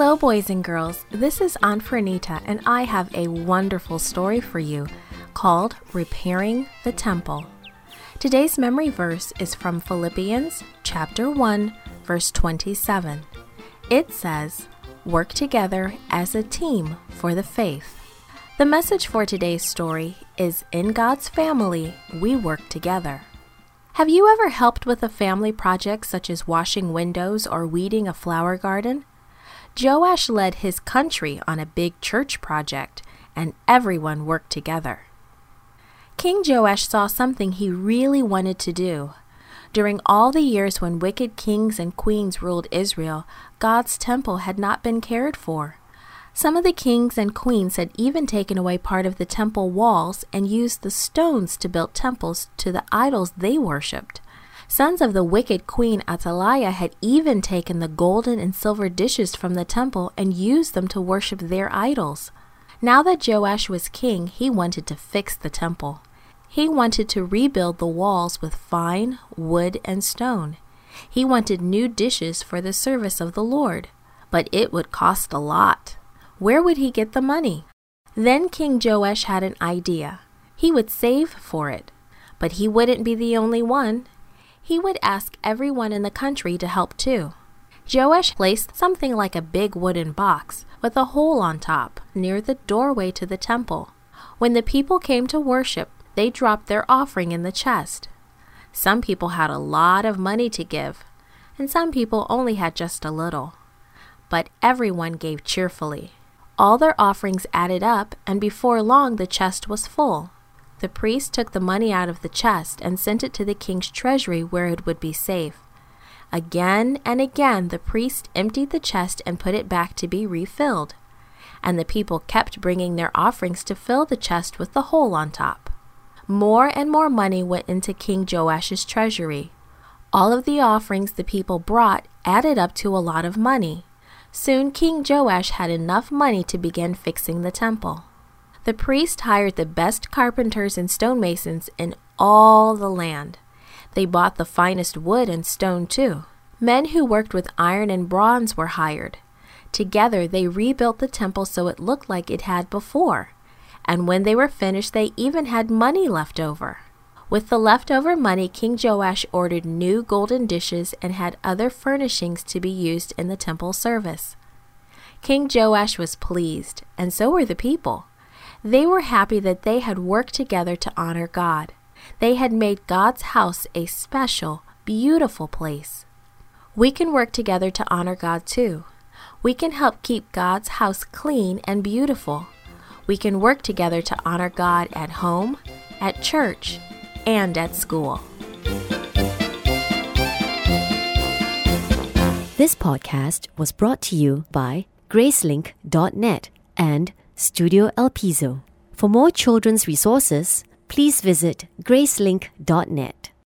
Hello, boys and girls. This is Aunt Fernita, and I have a wonderful story for you called Repairing the Temple. Today's memory verse is from Philippians chapter 1, verse 27. It says, Work together as a team for the faith. The message for today's story is In God's family, we work together. Have you ever helped with a family project such as washing windows or weeding a flower garden? Joash led his country on a big church project, and everyone worked together. King Joash saw something he really wanted to do. During all the years when wicked kings and queens ruled Israel, God's temple had not been cared for. Some of the kings and queens had even taken away part of the temple walls and used the stones to build temples to the idols they worshipped. Sons of the wicked queen Athaliah had even taken the golden and silver dishes from the temple and used them to worship their idols. Now that Joash was king, he wanted to fix the temple. He wanted to rebuild the walls with fine wood and stone. He wanted new dishes for the service of the Lord. But it would cost a lot. Where would he get the money? Then King Joash had an idea. He would save for it. But he wouldn't be the only one he would ask everyone in the country to help too. Joash placed something like a big wooden box with a hole on top near the doorway to the temple. When the people came to worship, they dropped their offering in the chest. Some people had a lot of money to give, and some people only had just a little. But everyone gave cheerfully. All their offerings added up, and before long the chest was full. The priest took the money out of the chest and sent it to the king's treasury where it would be safe. Again and again the priest emptied the chest and put it back to be refilled. And the people kept bringing their offerings to fill the chest with the hole on top. More and more money went into King Joash's treasury. All of the offerings the people brought added up to a lot of money. Soon King Joash had enough money to begin fixing the temple. The priest hired the best carpenters and stonemasons in all the land. They bought the finest wood and stone too. Men who worked with iron and bronze were hired. Together they rebuilt the temple so it looked like it had before. And when they were finished, they even had money left over. With the leftover money, King Joash ordered new golden dishes and had other furnishings to be used in the temple service. King Joash was pleased, and so were the people. They were happy that they had worked together to honor God. They had made God's house a special, beautiful place. We can work together to honor God too. We can help keep God's house clean and beautiful. We can work together to honor God at home, at church, and at school. This podcast was brought to you by Gracelink.net and Studio El Piso. For more children's resources, please visit gracelink.net.